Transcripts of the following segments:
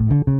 What's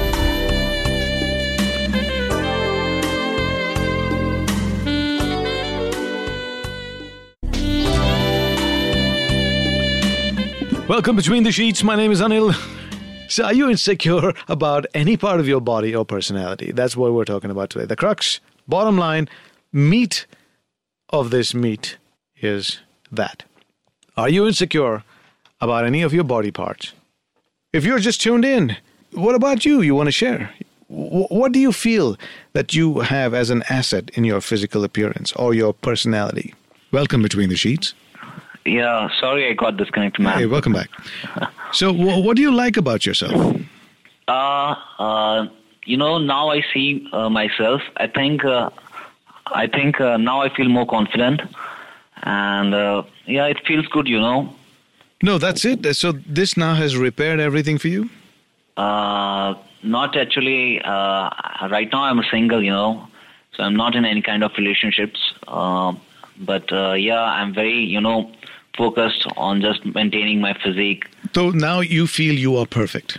Welcome between the sheets. My name is Anil. So, are you insecure about any part of your body or personality? That's what we're talking about today. The crux, bottom line, meat of this meat is that. Are you insecure about any of your body parts? If you're just tuned in, what about you? You want to share? What do you feel that you have as an asset in your physical appearance or your personality? Welcome between the sheets. Yeah, sorry I got disconnected, man. Hey, welcome back. So, wh- what do you like about yourself? Uh, uh, you know, now I see uh, myself. I think, uh, I think uh, now I feel more confident, and uh, yeah, it feels good. You know, No, that's it. So, this now has repaired everything for you? uh, not actually. Uh, right now, I'm single. You know, so I'm not in any kind of relationships. Uh, but uh, yeah, I'm very, you know, focused on just maintaining my physique. So, now you feel you are perfect.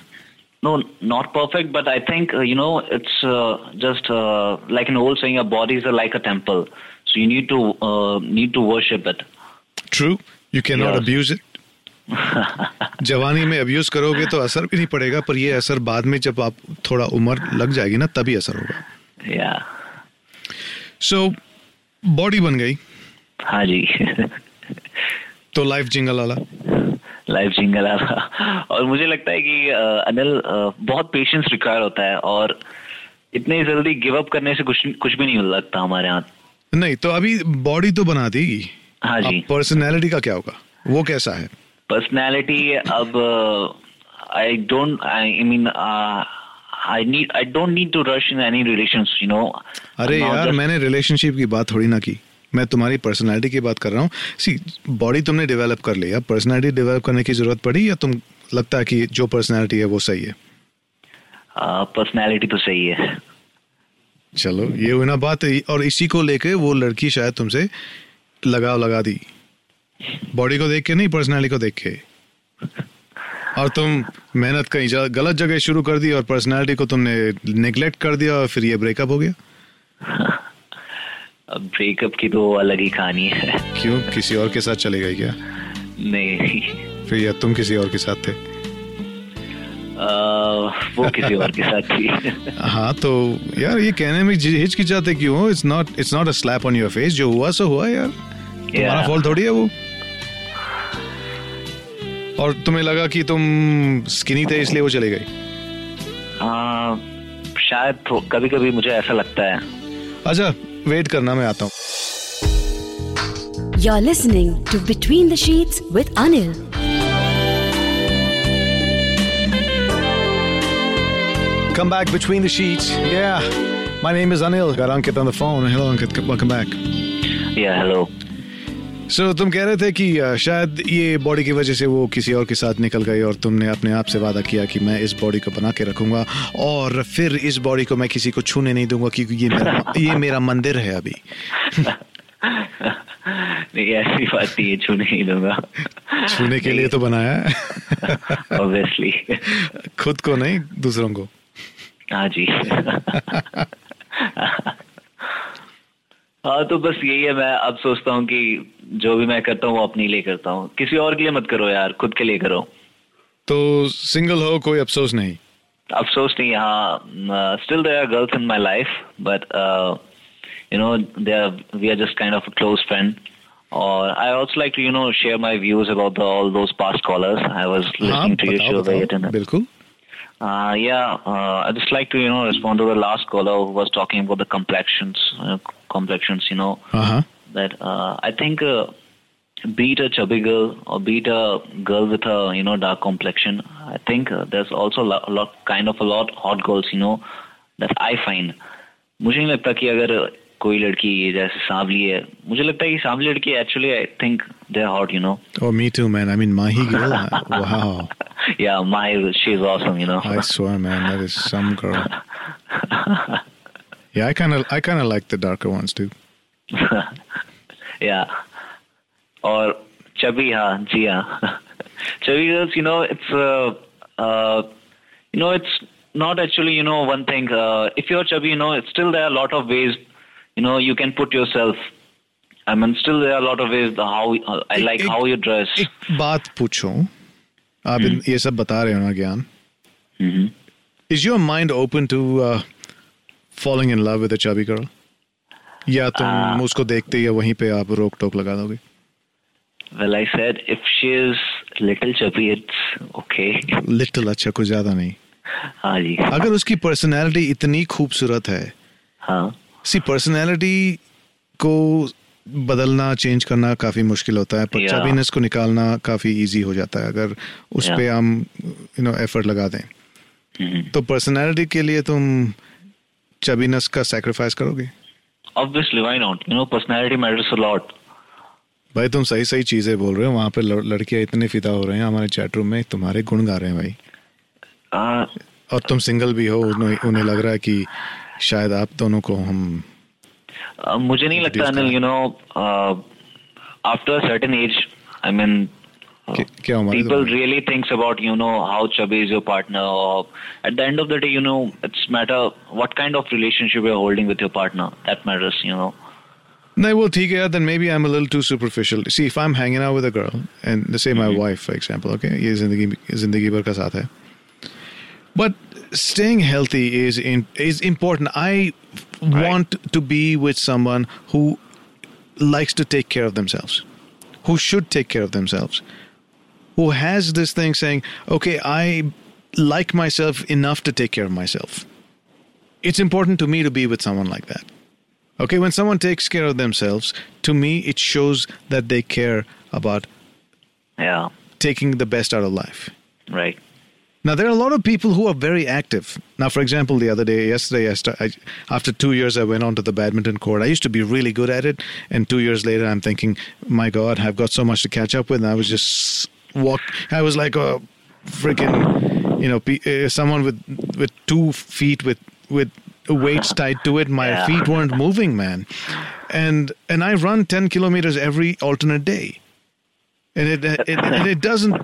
No, not perfect, but I think uh, you know it's uh, just uh, like an old saying: "A body is like a temple." So you need to uh, need to worship it. True. You cannot Yes. abuse it. जवानी में abuse करोगे तो असर भी नहीं पड़ेगा पर ये असर बाद में जब आप थोड़ा उम्र लग जाएगी ना तभी असर होगा Yeah, सो बॉडी बन गई हाँ जी तो लाइफ जिंगल वाला। लाइफ जिंगल वाला। और मुझे लगता है कि अनिल बहुत पेशेंस रिक्वायर होता है और इतने जल्दी गिव अप करने से कुछ कुछ भी नहीं लगता हमारे यहाँ नहीं तो अभी बॉडी तो बना दी हाँ जी। पर्सनैलिटी का क्या होगा? वो कैसा है? पर्सनैलिटी अब I don't I mean I need I don't need to rush in any relations you know अरे यार मैंने रिलेशनशिप की बात थोड़ी ना की। मैं तुम्हारी पर्सनैलिटी की बात कर रहा हूँ। सी बॉडी तुमने डेवलप कर लिया। पर्सनैलिटी डेवलप करने की ज़रूरत पड़ी या तुम लगता है कि जो पर्सनैलिटी है वो सही है? पर्सनैलिटी तो सही है। चलो ये हुई ना बात। और इसी को लेके वो लड़की शायद तुमसे लगाव लगा दी। बॉडी को देख के नहीं पर्सनैलिटी को देख के। और तुम मेहनत कहीं गलत जगह शुरू कर दी और पर्सनैलिटी को तुमने निगलेक्ट कर दिया और फिर ये ब्रेकअप हो गया। अब ब्रेकअप की तो अलग ही कहानी है। क्यों? किसी और के साथ चले गए क्या? नहीं। फिर या तुम किसी और के साथ थे? आ, वो किसी और के साथ थी। हाँ तो यार ये कहने में हिचकिचाते क्यों it's not it's not a slap on your face जो हुआ सो हुआ यार। तुम्हारा Yeah. फॉल्ट थोड़ी है वो। और तुम्हें लगा कि तुम स्किनी थे इसलिए वो चले गई। आ, शायद कभी कभी मुझे ऐसा लगता है। अच्छा वेट करना मैं आता हूँ You're listening to Between the Sheets with Anil. Come back between the sheets. Yeah. My name is Anil. Got Ankit on the phone. Hello Ankit. Welcome back. या हेलो सो so, तुम कह रहे थे कि शायद ये बॉडी की वजह से वो किसी और के साथ निकल गई और तुमने अपने आप से वादा किया कि मैं इस बॉडी को बना के रखूँगा और फिर इस बॉडी को मैं किसी को छूने नहीं दूँगा क्योंकि ये मेरा ये मेरा मंदिर है अभी। नहीं ऐसी बात नहीं है छूने ही दूँगा। छूने के लिए तो बनाया है। ऑब्वियसली खुद को नहीं दूसरों को। हाँ जी। हाँ तो बस यही है मैं अब सोचता हूँ कि जो भी मैं करता हूँ वो अपने लिए करता हूँ। किसी और के लिए मत करो यार खुद के लिए करो। तो सिंगल हो कोई अफसोस नहीं? अफसोस नहीं हाँ still there are girls in my life but you know they are we are just kind of close friend और I also like to you know share my views about all those past callers I was listening to your show बिल्कुल। Uh, yeah, uh, I just like to you know respond to the last caller who was talking about the complexions. Uh, complexions, you know, हाँ हाँ that uh, I think uh, be it a chubby girl or be it a girl with a, you know, dark complexion, I think uh, there's also a lot, a lot, kind of a lot hot girls, you know, that I find. मुझे नहीं लगता कि अगर कोई लड़की ये जैसे सांवली है मुझे लगता है कि सांवली लड़की actually I think they are hot you no Oh, me too, man. I mean, Mahi girl. wow. या Mahi she is awesome you no I swear, man, that is some girl. Yeah, I kind of, I kind of like the darker ones too. yeah. Or chubby, हाँ, जी हाँ. chubby girls, you know, it's, uh, uh, you know, it's not actually, you know, one thing. Uh, if you're chubby, you know, it's still there are a lot of ways, you know, you can put yourself. I mean, still there are a lot of ways the how uh, I एक- like एक- how you dress. एक बात पूछो आप इन- ये सब बता रहे हो ना ज्ञान Mhm. Is your mind open to uh, falling in love with a chubby girl? या तुम uh, उसको देखते ही वहीं पे आप रोक टोक लगा दोगे Well, I said if she is little chubby, it's okay. Little अच्छा कुछ ज़्यादा नहीं हाँ जी अगर उसकी पर्सनैलिटी इतनी खूबसूरत है हाँ सी पर्सनैलिटी को बदलना चेंज करना काफ़ी मुश्किल होता है पर Yeah. चबीनेस को निकालना काफ़ी इजी हो जाता है अगर उस Yeah. पे हम यू नो एफर्ट लगा दें Mhm. तो पर्सनैलिटी के लिए तुम चबीनेस का सैक्रिफाइस करोगे Obviously, why not? You know, personality matters a lot. भाई तुम सही सही चीज़ें बोल रहे हो वहाँ पे लड़- लड़कियाँ इतने फिदा हो रहे हैं हमारे चैट रूम में तुम्हारे गुण गा रहे हैं भाई Uh, और तुम सिंगल भी हो उन्हें, लग रहा है कि शायद आप दोनों को हम Uh, मुझे नहीं लगता Anil you know after certain age I mean people really thinks about you know how chubby is your partner at the end of the day you know it's matter what kind of relationship you're holding with your partner that matters you know no, well, TK, then maybe I'm a little too superficial. See, if I'm hanging out with a girl, and let's say my mm-hmm. wife, for example, okay, ye zindagi, zindagi bhar ka saath hai. But staying healthy is in, is important. I want to be with someone who likes to take care of themselves, who should take care of themselves, who has this thing saying okay I like myself enough to take care of myself it's important to me to be with someone like that Okay, when someone takes care of themselves, to me, it shows that they care about yeah taking the best out of life. right Now, there are a lot of people who are very active. Now, for example, the other day, yesterday, I I, after two years, I went onto the badminton court. I used to be really good at it, and two years later, I'm thinking, my God, I've got so much to catch up with. And I was just walk. I was like a freaking, you know, uh, someone with with two feet with with weights tied to it. My Yeah. feet weren't moving, man, and and I run ten kilometers every alternate day and it it, it, and it doesn't.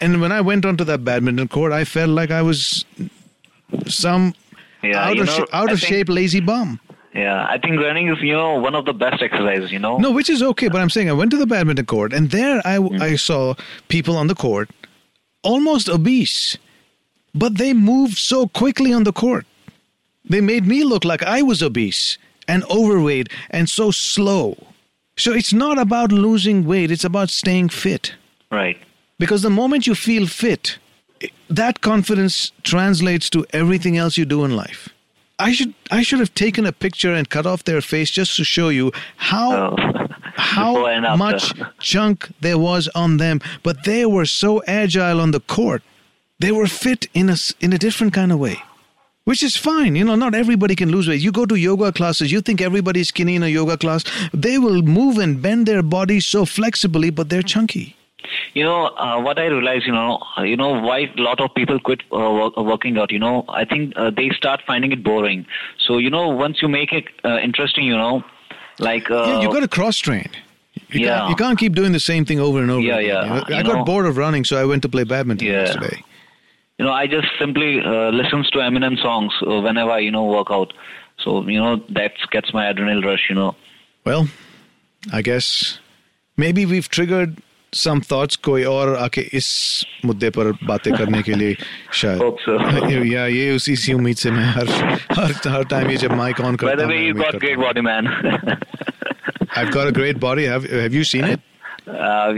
and when I went onto that badminton court, I felt like I was some Yeah, out of know, sh- out I of think- shape lazy bum. Yeah i think running is you know one of the best exercises you know No, which is okay, but I'm saying I went to the badminton court, and there I mm. I saw people on the court, almost obese, but they moved so quickly on the court. They made me look like I was obese and overweight and so slow. So it's not about losing weight; it's about staying fit. right Because the moment you feel fit, that confidence translates to everything else you do in life. I should I should have taken a picture and cut off their face just to show you how Oh. how Before and after. much junk there was on them, but they were so agile on the court. They were fit in a in a different kind of way. Which is fine, you know. Not everybody can lose weight. You go to yoga classes, you think everybody's skinny in a yoga class. They will move and bend their bodies so flexibly, but they're chunky. You know uh, what i realize you know uh, you know why a lot of people quit uh, work, uh, working out you know i think uh, they start finding it boring so you know once you make it uh, interesting you know like uh, yeah, you got to cross train. You, Yeah. can't, you can't keep doing the same thing over and over. Yeah, again. yeah. Know, I got know- bored of running, so I went to play badminton Yeah. yesterday. you know i just simply uh, listens to eminem songs whenever I, you know work out so you know that gets my adrenaline rush you know Well, I guess maybe we've triggered some thoughts कोई और आके इस मुद्दे पर बातें करने के लिए शायद? या ये उसी सी उम्मीद से मैं हर हर हर टाइम ये जब माइक ऑन करता हूँ you got great body man I got a great body have have you seen it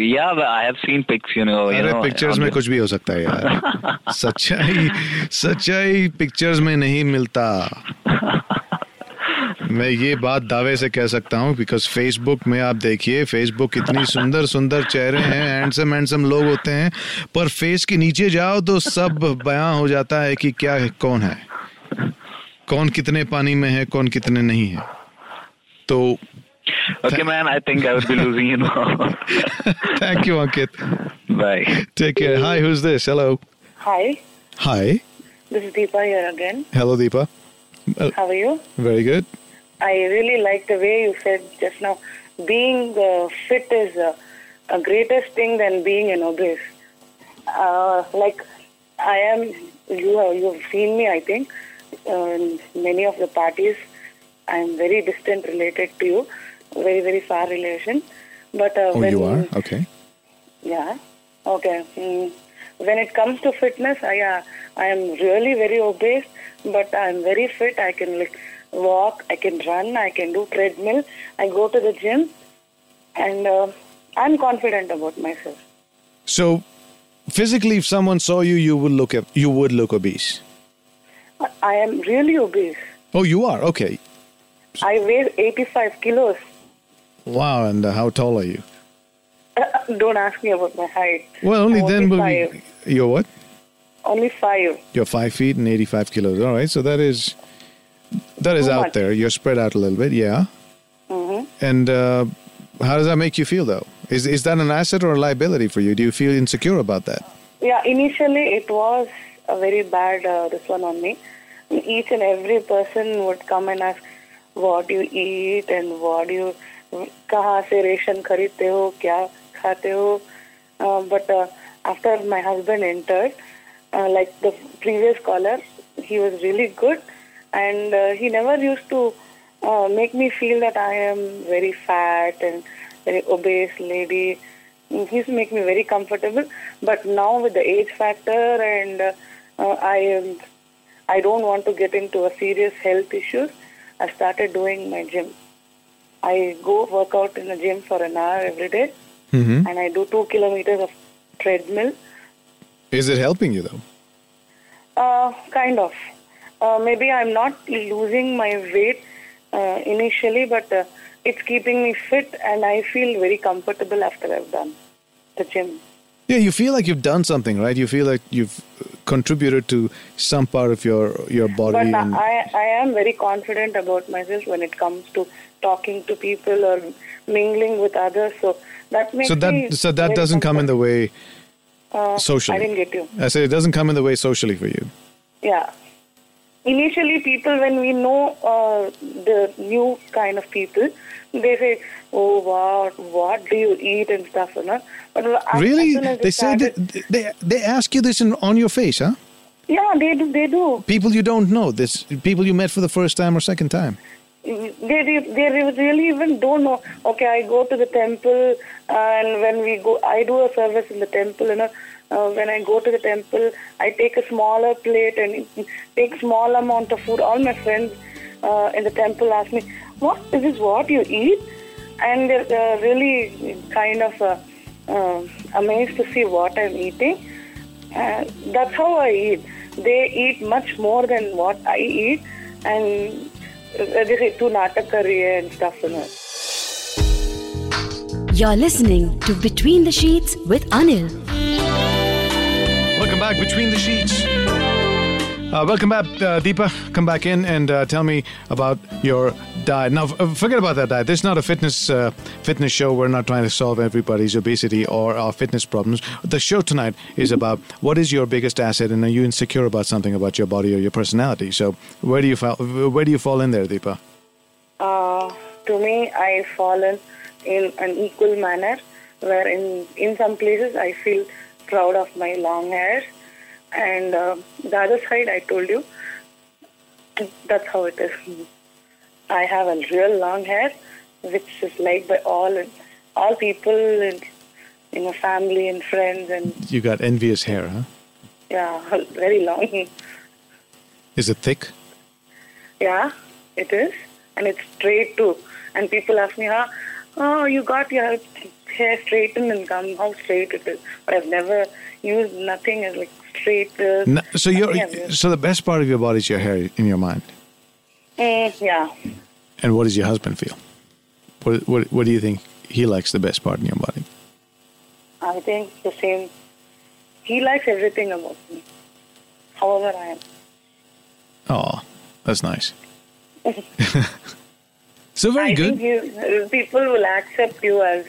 yeah I have seen pics you know you know pictures में कुछ भी हो सकता है यार। सच्चाई सच्चाई पिक्चर्स में नहीं मिलता। मैं ये बात दावे से कह सकता हूँ बिकॉज़ फेसबुक में आप देखिए फेसबुक इतनी सुंदर सुंदर चेहरे हैं हैंडसम हैंडसम लोग होते हैं पर फेस के नीचे जाओ तो सब बयां हो जाता है कि क्या है कौन है? कौन कितने पानी में है कौन कितने नहीं है? तो Okay, man, I think I would be losing, you know. Thank you Ankit Bye. Take care hi who is this hello Hi, hi this is Deepa here again. Hello Deepa How are you? Very good I really like the way you said just now. Being uh, fit is uh, a greatest thing than being an obese. Uh, like I am, you have you have seen me. I think uh, in many of the parties. I am very distant related to you, very very far relation. But uh, Oh, when you are? Okay. Yeah. Okay. Mm. When it comes to fitness, I uh, I am really very obese, but I'm very fit. I can like walk, I can run, I can do treadmill. I go to the gym, and uh, I'm confident about myself. So, physically, if someone saw you, you would look at, you would look obese. I- am really obese. Oh, you are okay. I weigh 85 kilos. Wow, and uh, how tall are you? Don't ask me about my height. Well, only I'm then will five. we, you're what? Only five. You're five feet and 85 kilos. All right, so that is that is Too out much. there. You're spread out a little bit, yeah. hmm And uh, how does that make you feel, though? Is is that an asset or a liability for you? Do you feel insecure about that? Yeah, initially it was a very bad uh, this one on me. Each and every person would come and ask what you eat and what you कहाँ से ration खरीदते हो क्या खाते हो uh, but uh, after my husband entered uh, like the previous caller he was really good and uh, he never used to uh, make me feel that I am very fat and very obese lady he used to make me very comfortable. But now with the age factor and uh, uh, I am, I don't want to get into a serious health issues. I started doing my gym. I go work out in the gym for an hour every day, Mm-hmm. and I do two kilometers of treadmill. Is it helping you though? Uh, kind of. Uh, maybe I'm not losing my weight uh, initially, but uh, it's keeping me fit, and I feel very comfortable after I've done the gym. Yeah, you feel like you've done something, right? You feel like you've contributed to some part of your your body. But and, I, I am very confident about myself when it comes to talking to people or mingling with others. So that makes so that so that doesn't come in the way uh, socially. I didn't get you. I said it doesn't come in the way socially for you. Yeah. Initially, people when we know uh, the new kind of people, they say, "Oh, what what do you eat and stuff," you know. But as- Really? as They say started- that they they ask you this in, on your face, huh? Yeah, they do. They do. People you don't know, this people you met for the first time or second time. they, they they really even don't know. Okay, I go to the temple, and when we go, I do a service in the temple. You know, uh, when I go to the temple, I take a smaller plate and take small amount of food. All my friends uh, in the temple ask me, "What is this? What you eat?" And they're uh, really kind of uh, uh, amazed to see what I'm eating. Uh, that's how I eat. They eat much more than what I eat, and they say tu natak and stuff. You know. You're listening to Between the Sheets with Anil. Welcome back between the sheets. Uh, welcome back, uh, Deepa. Come back in and uh, tell me about your diet. Now, f- uh, forget about that diet. This is not a fitness uh, fitness show. We're not trying to solve everybody's obesity or our fitness problems. The show tonight is about what is your biggest asset, and are you insecure about something about your body or your personality? So, where do you fall? Where do you fall in there, Deepa? Uh, to me, I fall fallen in an equal manner, where in in some places I feel proud of my long hair, and uh, the other side, I told you, that's how it is. I have a real long hair, which is liked by all all people in in my family and friends, and You got envious hair, huh? yeah, very long. Is it thick? Yeah, it is, and it's straight too. And people ask me, "Huh? Oh, you got your hair straightened and come how straight it is." But I've never used nothing as like straight. Uh, No, so you're nothing I've used. so the best part of your body is your hair in your mind. Mm, yeah, And what does your husband feel? What what what do you think he likes the best part in your body? I think the same. He likes everything about me, however I am. Oh, that's nice. so very I good. think you, people will accept you as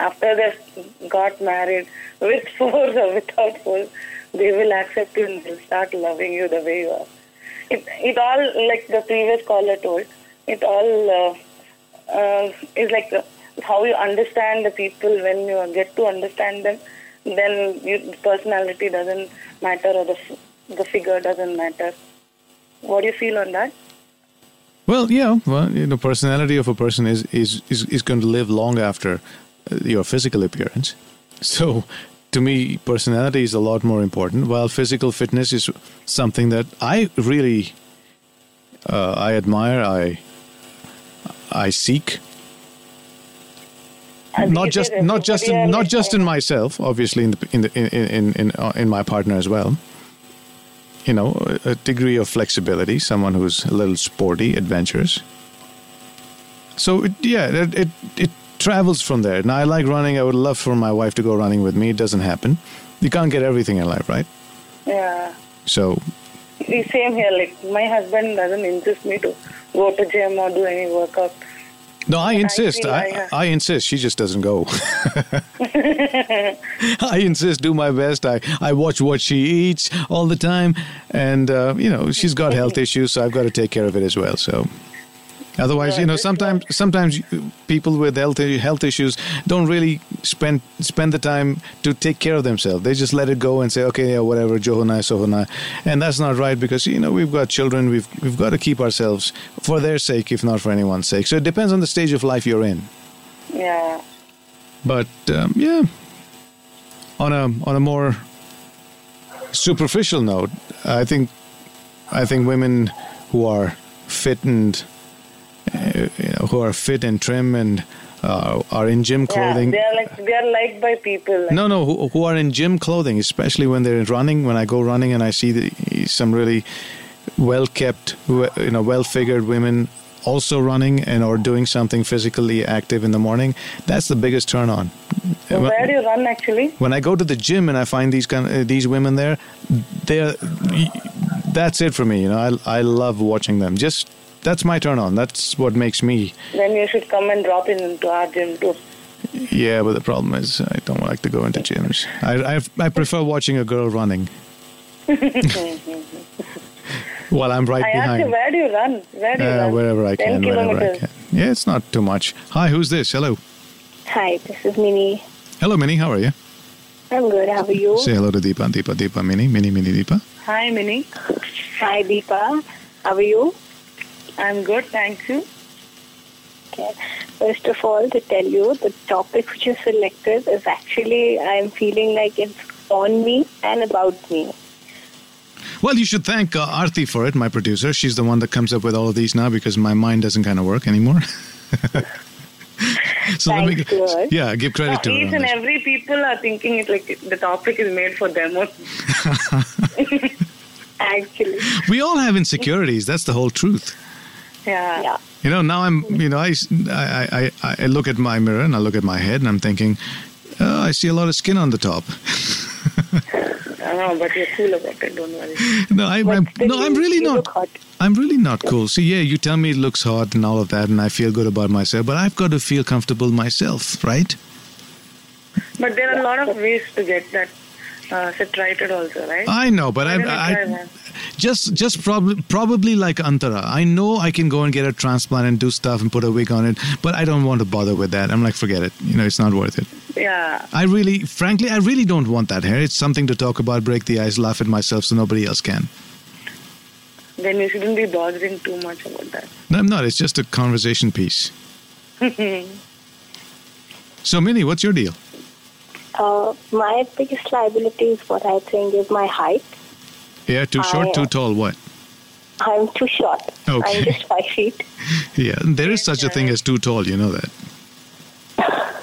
after they've got married with force or without force, they will accept you and they'll start loving you the way you are. It, it all, like the previous caller told, it all uh, uh, is like how you understand the people when you get to understand them, then you, personality doesn't matter or the, the figure doesn't matter. What do you feel on that? Well, yeah. Well, you know, personality of a person is is is, is going to live long after your physical appearance. So, to me, personality is a lot more important. While physical fitness is something that I really uh, I admire. I I seek. Not just not just in, not just in myself, obviously in the in the, in in in, uh, in my partner as well. You know, a, a degree of flexibility, someone who's a little sporty, adventurous. So it, yeah, it, it it travels from there. Now I like running. I would love for my wife to go running with me. It doesn't happen. You can't get everything in life, right? Yeah. So The same here. Like my husband doesn't insist me to go to gym or do any workout. no, I insist. I, I- I insist. She just doesn't go. I insist. Do my best. I I watch what she eats all the time, and uh, you know she's got health issues, so I've got to take care of it as well. So. Otherwise, you know, sometimes sometimes people with health health issues don't really spend spend the time to take care of themselves. They just let it go and say, okay, yeah, whatever, Johana, Sohana, and that's not right because you know we've got children. We've we've got to keep ourselves for their sake, if not for anyone's sake. So it depends on the stage of life you're in. Yeah. But um, yeah, on a on a more superficial note, I think I think women who are fit and you know, who are fit and trim and uh, are in gym clothing. Yeah, they are like they are liked by people. Like, no, no, who, who are in gym clothing, especially when they're running. When I go running and I see the, some really well kept, you know, well figured women also running and or doing something physically active in the morning, that's the biggest turn on. So where do you run actually? when I go to the gym and I find these kind uh, these women there, they're that's it for me. You know, I I love watching them. Just that's my turn on. That's what makes me. Then you should come and drop in into our gym too. Yeah, but the problem is I don't like to go into gyms. I I, I prefer watching a girl running. While I'm right I asked you where do you run? Where do you Uh, run? wherever I can, wherever I can. Yeah, it's not too much. Hi, who's this? Hello. Hi, this is Minnie. Hello, Minnie. How are you? I'm good. How are you? Say hello to Deepa. Deepa, Deepa, Minnie. Minnie, Minnie, Deepa. Hi, Minnie. Hi, Deepa. How are you? I'm good, thank you. Okay. First of all, to tell you, the topic which you selected is actually, I'm feeling like it's on me and about me. Well, you should thank uh, Arti for it, my producer. She's the one that comes up with all of these now because my mind doesn't kind of work anymore. so let me, Thanks to yeah, give credit to each and every people are thinking it like the topic is made for them. Actually, We all have insecurities. That's the whole truth. Yeah. yeah. You know, now I'm, you know, I, I, I, I look at my mirror and I look at my head and I'm thinking, oh, I see a lot of skin on the top. I know, but you're cool about it. Don't worry. no, I, I'm no, I'm really not. I'm really not cool. See, yeah, you tell me it looks hot and all of that, and I feel good about myself, but I've got to feel comfortable myself, right? But there are a lot of ways to get that uh, situated also, right? I know, but Why I, I just just probably probably like Antara. I know I can go and get a transplant and do stuff and put a wig on it, but I don't want to bother with that. I'm like, forget it. You know, it's not worth it. Yeah. I really, frankly, I really don't want that hair. It's something to talk about, break the ice, laugh at myself, so nobody else can. Then you shouldn't be bothering too much about that. No, I'm not. It's just a conversation piece. so, Minnie, what's your deal? Uh, my biggest liability is what I think is my height. Yeah, too short, I- too tall, what? I'm too short. Okay. I'm just five feet. Yeah, there is such a thing as too tall, you know that.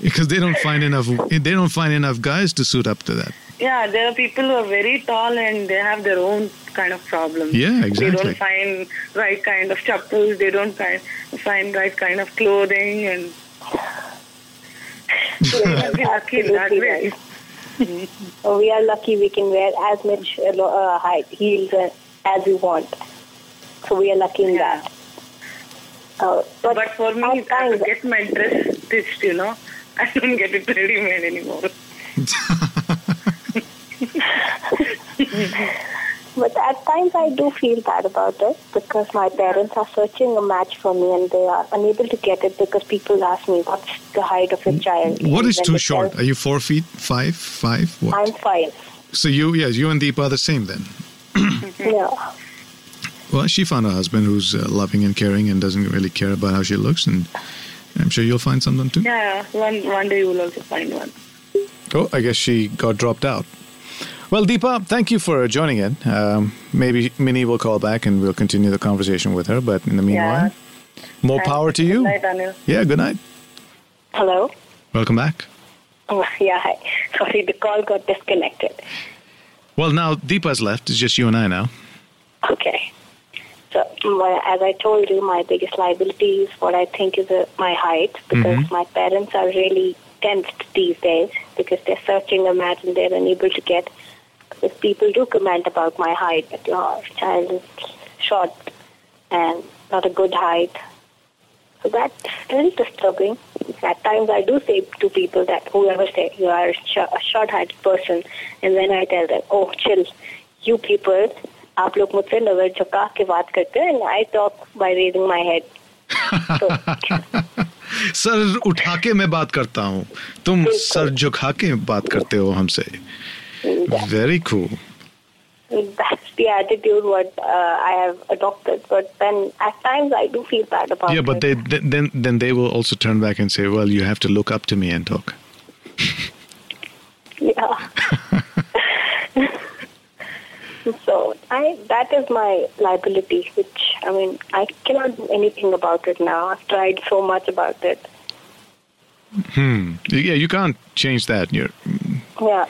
Because they don't find enough they don't find enough guys to suit up to that. Yeah, there are people who are very tall and they have their own kind of problems. Yeah, exactly. They don't find right kind of chappals. They don't find find right kind of clothing, and so you must be lucky in that Absolutely way. Uh, we are lucky we can wear as much uh, uh, height heels uh, as we want. So we are lucky in Yeah. that. Uh, but, But for me, I have times, get my dress stitched. You know, I don't get it ready made anymore. but at times I do feel bad about it because my parents are searching a match for me and they are unable to get it because people ask me what's the height of your child. What And is when too short? Are you four feet? Five? Five? What? I'm five. So you yes, you and Deepa are the same then. Yeah. Well, she found a husband who's uh, loving and caring and doesn't really care about how she looks, and I'm sure you'll find someone too. Yeah, one one day you will also find one. Oh, I guess she got dropped out. Well, Deepa, thank you for joining in. Um, maybe Minnie will call back and we'll continue the conversation with her. But in the meanwhile, more Thanks. power to you. Good night. Yeah, good night. Hello. Welcome back. Oh, yeah. Hi. Sorry, the call got disconnected. Well, now Deepa's left. It's just you and I now. Okay. So, as I told you, my biggest liability is what I think is uh, my height because my parents are really tensed these days because they're searching a match and they're unable to get. Because people do comment about my height, that your child is short and not a good height. So that's really disturbing. At times I do say to people that whoever say you are a short-heighted person, and then I tell them, oh, chill, you people, आप लोग मुझसे नज़र झुका के बात करते हैं and I talk by raising my head. सर उठा के मैं बात करता हूँ तुम सर झुका के बात करते हो हमसे Very cool. That's the attitude what uh, I have adopted. But then at times I do feel bad about. Yeah, but they, then then they will also turn back and say, "Well, you have to look up to me and talk." yeah. so I that is my liability, which I mean I cannot do anything about it now. I've tried so much about it. Hmm. Yeah, you can't change that. You're, yeah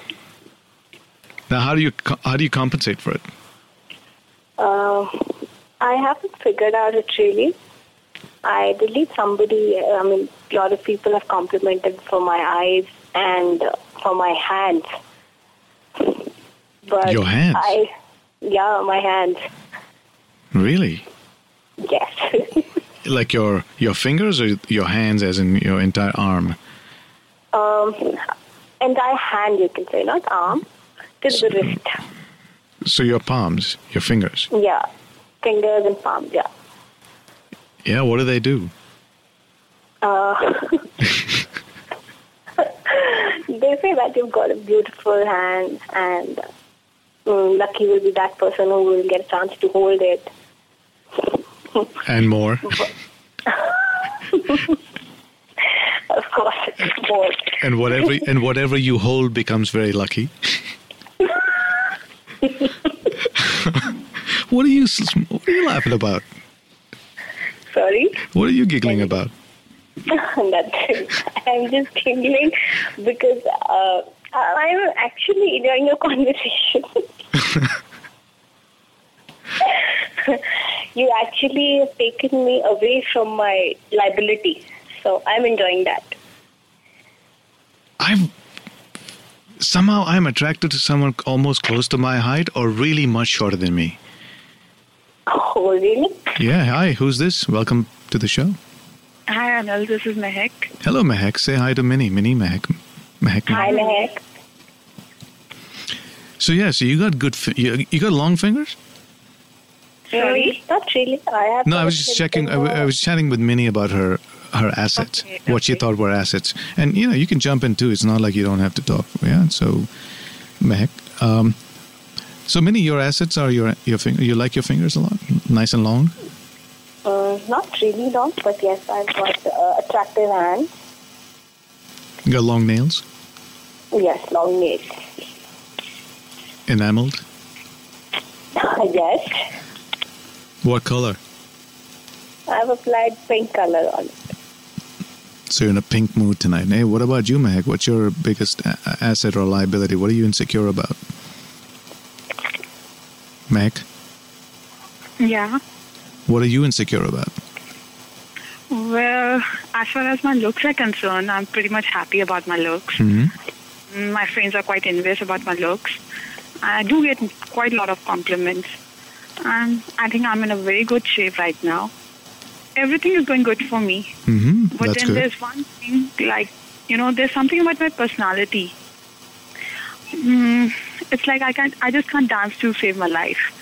now, how do you how do you compensate for it? Uh, I haven't figured out it really. I believe somebody, I mean, a lot of people have complimented for my eyes and uh, for my hands. But Your hands? I, yeah, my hands. Really? Yes. Like your your fingers or your hands, as in your entire arm? um, entire hand, you can say, not arm, till the wrist. So your palms, your fingers. Yeah, fingers and palms. Yeah. Yeah. What do they do? Uh, they say that you've got a beautiful hand, and mm, lucky will be that person who will get a chance to hold it. And more. Of course, both. And whatever and whatever you hold becomes very lucky. what are you What are you laughing about? Sorry, What are you giggling about? nothing. I'm just giggling because uh, I'm actually enjoying your conversation. you actually have taken me away from my liability, so I'm enjoying that. I've somehow I'm attracted to someone almost close to my height or really much shorter than me. Oh, really? Yeah, hi, who's this? Welcome to the show. Hi, Anil. This is Mehek. Hello, Mehek. Say hi to Minnie. Minnie Mehek. Mehek. Hi, Mehek. So yeah, so you got good. Fi- you, you got long fingers? Sorry? Not really. I have No, I was just checking. I, w- I was chatting with Minnie about her her assets, Okay, what she thought were assets, and you know you can jump in too. It's not like you don't have to talk. Yeah. So, Mehek. Um, so Minnie, your assets are your your finger. You like your fingers a lot, nice and long. Uh, not really long, but yes, I've got uh, attractive hands. You got long nails. Yes, long nails. Enameled? yes. What color? I've applied pink color on it. So you're in a pink mood tonight. Hey, what about you, Mehak? What's your biggest a- a- asset or liability? What are you insecure about? Mehak, Yeah. what are you insecure about? Well, as far as my looks are concerned, I'm pretty much happy about my looks. hmm My friends are quite envious about my looks. I do get quite a lot of compliments. And I think I'm in a very good shape right now. Everything is going good for me. hmm But That's then good. there's one thing, like, you know, there's something about my personality. Mm, it's like I can't, I just can't dance to save my life.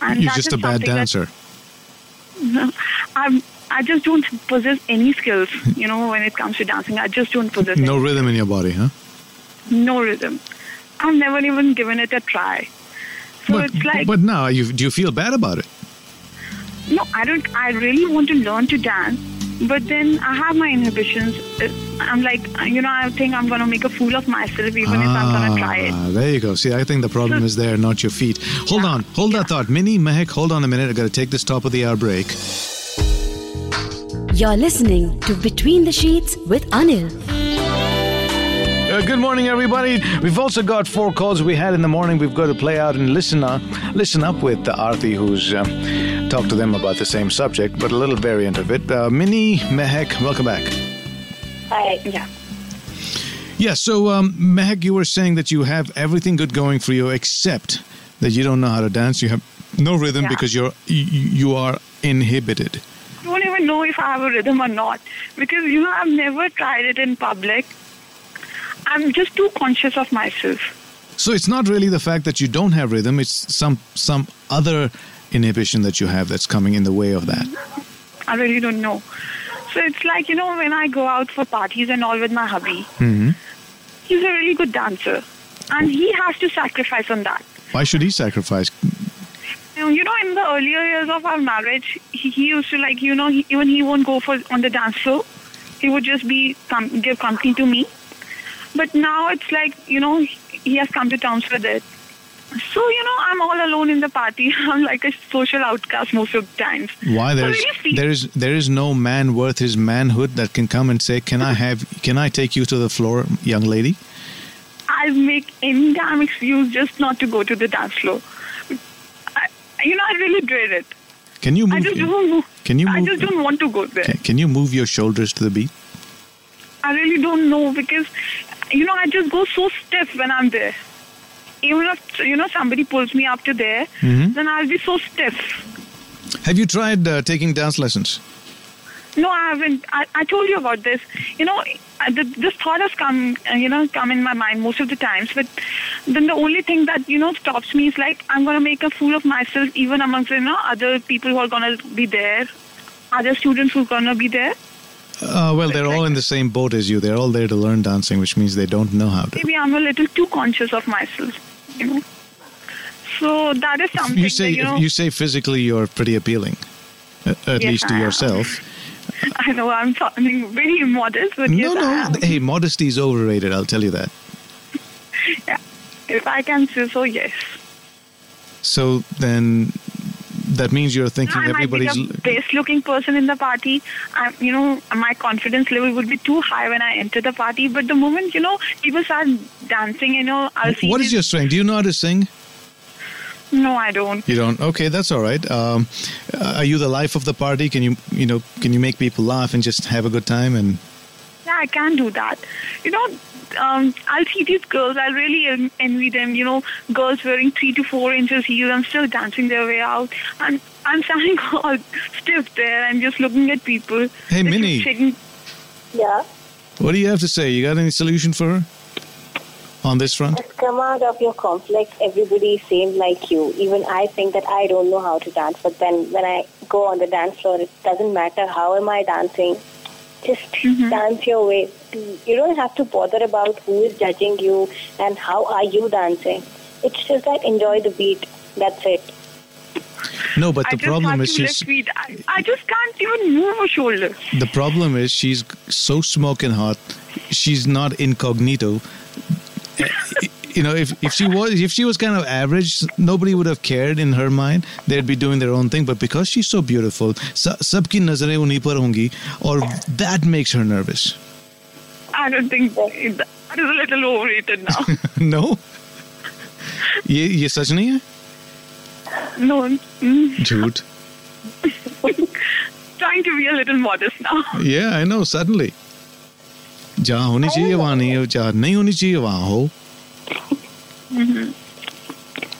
And You're just a bad something that- dancer. I'm, I just don't possess any skills, you know, when it comes to dancing. I just don't possess No any, rhythm in your body, huh? no rhythm. I've never even given it a try. So but, it's like, but now, you, do you feel bad about it? No, I don't, I really want to learn to dance, but then I have my inhibitions. Uh, I'm like, you know, I think I'm going to make a fool of myself even if I'm going to try it. Ah, There you go. See, I think the problem is there, not your feet. Hold on, hold that thought. Minnie, Mehak, hold on a minute. I got to take this top of the hour break. You're listening to Between the Sheets with Anil. Uh, good morning, everybody. We've also got four calls we had in the morning. We've got to play out and listen up, listen up with uh, Arti, who's um, talked to them about the same subject, but a little variant of it. Uh, Minnie, Mehak, welcome back. Hi. Yeah. Yeah, so um, Mehak, you were saying that you have everything good going for you, except that you don't know how to dance. You have no rhythm Yeah. because you're you, you are inhibited. I don't even know if I have a rhythm or not because, you know, I've never tried it in public. I'm just too conscious of myself. So it's not really the fact that you don't have rhythm; it's some some other inhibition that you have that's coming in the way of that. I really don't know. So it's like, you know, when I go out for parties and all with my hubby, hmm he's a really good dancer. And he has to sacrifice on that. Why should he sacrifice? You know, in the earlier years of our marriage, he, he used to like, you know, he, even he won't go for on the dance floor. He would just be give company to me. But now it's like, you know, he has come to terms with it. So, you know, I'm all alone in the party. I'm like a social outcast most of the times. Why really feel- there is there is no man worth his manhood that can come and say, "Can I have? Can I take you to the floor, young lady?" I'll make any damn excuse just not to go to the dance floor. I, you know, I really dread it. Can you I move? just don't. Can you Move, I just don't want to go there. Can, can you move your shoulders to the beat? I really don't know because, you know, I just go so stiff when I'm there. Even if you know somebody pulls me up to there, Mhm. then I'll be so stiff. Have you tried uh, taking dance lessons? No, I haven't. I, I told you about this. You know, this thought has come, uh, you know, come in my mind most of the times. But then the only thing that you know stops me is like I'm gonna make a fool of myself, even amongst you know other people who are gonna be there, other students who are gonna be there. Uh, well, they're all in the same boat as you. They're all there to learn dancing, which means they don't know how to. Maybe I'm a little too conscious of myself. So that is something You say that, you know. you say physically you're pretty appealing, at Yes, least to yourself. I know I'm sounding very modest, but yes, no, I no. Hey, modesty is overrated. I'll tell you that. Yeah. If I can say so, yes. So then, that means you're thinking be everybody's. best looking person in the party. I, you know, my confidence level would be too high when I enter the party. But the moment, you know, people start dancing, you know, I'll see. What is your strength? Do you know how to sing? No, I don't. You don't. Okay, that's all right. Um, uh, are you the life of the party? Can you, you know, can you make people laugh and just have a good time? And Yeah, I can do that. You know, um, I'll see these girls. I really envy them. You know, girls wearing three to four inches heels and still dancing their way out. And I'm standing all stiff there and just looking at people. Hey, Minnie. shaking- Yeah. what do you have to say? You got any solution for her on this front? Just come out of your complex. Everybody is same like you. Even I think that I don't know how to dance, but then when I go on the dance floor, it doesn't matter how am I dancing. Just mm-hmm. dance your way. You don't have to bother about who is judging you and how are you dancing. It's just like enjoy the beat. That's it. No, but I the just problem is to she's lift. I, I just can't even move a shoulder. the problem is she's so smoking hot. She's not incognito you know, if, if she was if she was kind of average, nobody would have cared in her mind. They'd be doing their own thing. But because she's so beautiful, sa- सबकी नजरें उन्हीं पर होंगी, or that makes her nervous. I don't think that is a little overrated now. no, ये ये सच नहीं है no, mm, झूठ. trying to be a little modest now. Yeah, I know. Suddenly, जहाँ होनी चाहिए वहाँ नहीं है, जहाँ नहीं होनी चाहिए वहाँ हो.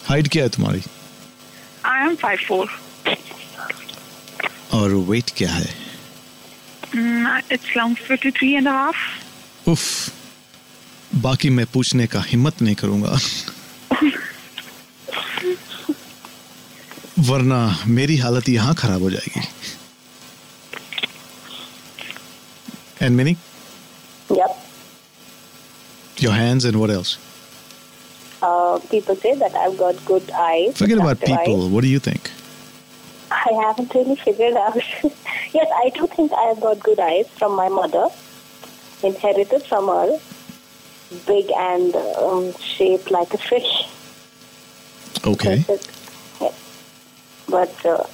हाइट क्या है तुम्हारी? आई एम फाइव फोर और वेट क्या है? It's long fifty three and half उफ बाकी मैं पूछने का हिम्मत नहीं करूँगा। वरना मेरी हालत यहाँ खराब हो जाएगी। And mini your hands and and what? Uh, people say that I've got good eyes. forget about people eyes. what do you think I haven't really figured out. yes, I do think I have got good eyes from my mother. Inherited from her. Big and um, shaped like a fish. okay Yes. But uh,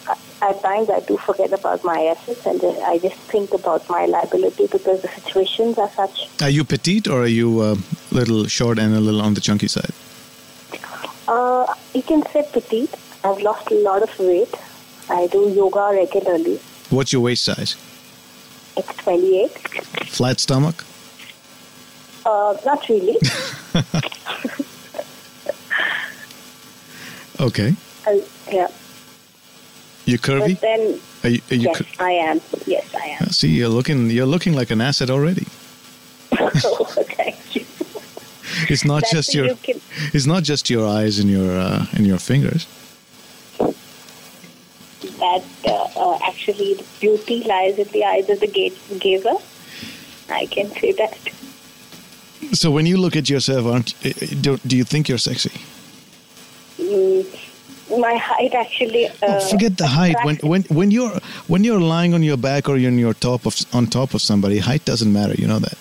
at times I do forget about my assets and uh, I just think about my liability because the situations are such. are you petite or are you a little short and a little on the chunky side Uh, you can say petite. I've lost a lot of weight. I do yoga regularly. what's your waist size It's 28. flat stomach Uh, not really. okay Uh, yeah. You're curvy But then, are you, are you yes, cur- I am. Yes, I am. see you're looking you're looking like an asset already oh, you. It's not just your you can- it's not just your eyes and your uh, and your fingers That uh, uh, actually the beauty lies in the eyes of the ga- gazer. I can say that. So when you look at yourself, aren't uh, do, do you think you're sexy? Mm, my height actually. Uh, Oh, Forget the height. When when when you're when you're lying on your back or you're on your top of on top of somebody, height doesn't matter. You know that.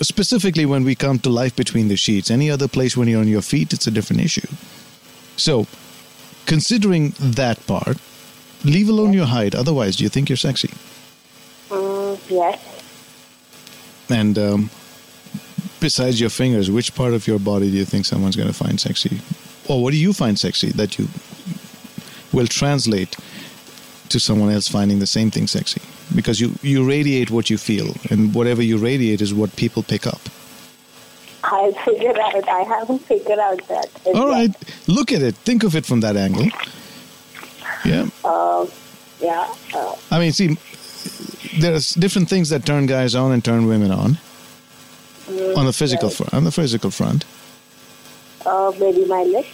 Specifically, when we come to life between the sheets, any other place when you're on your feet, it's a different issue. So, considering that part, leave alone your height. Otherwise, do you think you're sexy? Mm, yes. And um, besides your fingers, which part of your body do you think someone's going to find sexy? Or what do you find sexy that you will translate to someone else finding the same thing sexy? Because you, you radiate what you feel, and whatever you radiate is what people pick up. I'll figure out. I haven't figured out that. All right, look at it. Think of it from that angle. Yeah. Um, yeah. Uh, I mean, see, there's different things that turn guys on and turn women on. On the physical front, on the physical front. uh, maybe my lips.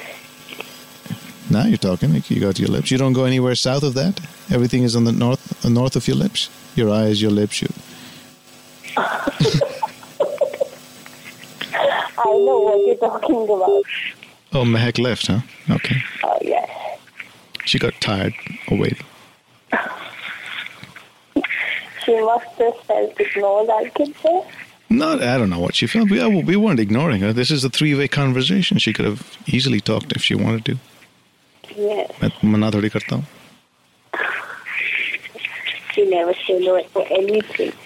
Now you're talking. Like you got your lips. You don't go anywhere south of that. Everything is on the north, uh, north of your lips. Your eyes, your lips. You. I know what you're talking about. Oh, Mehak left, huh? Okay. Oh, yes. She got tired of waiting. She must have felt ignored, I can say. Not, I don't know what she felt. We, uh, we weren't ignoring her. This is a three-way conversation. She could have easily talked if she wanted to. मैं मना थोड़ी करता हूँ।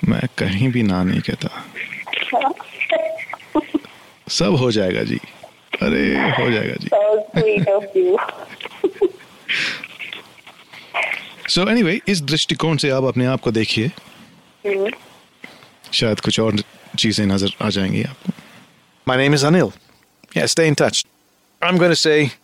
मैं कहीं भी ना नहीं कहता। सब हो जाएगा जी। अरे हो जाएगा जी। सो एनी anyway, इस दृष्टिकोण से आप अपने आप को देखिए। Mm-hmm. शायद कुछ और चीज़ें नज़र आ जाएँगी आपको। My name is Anil yeah stay in touch I am going to say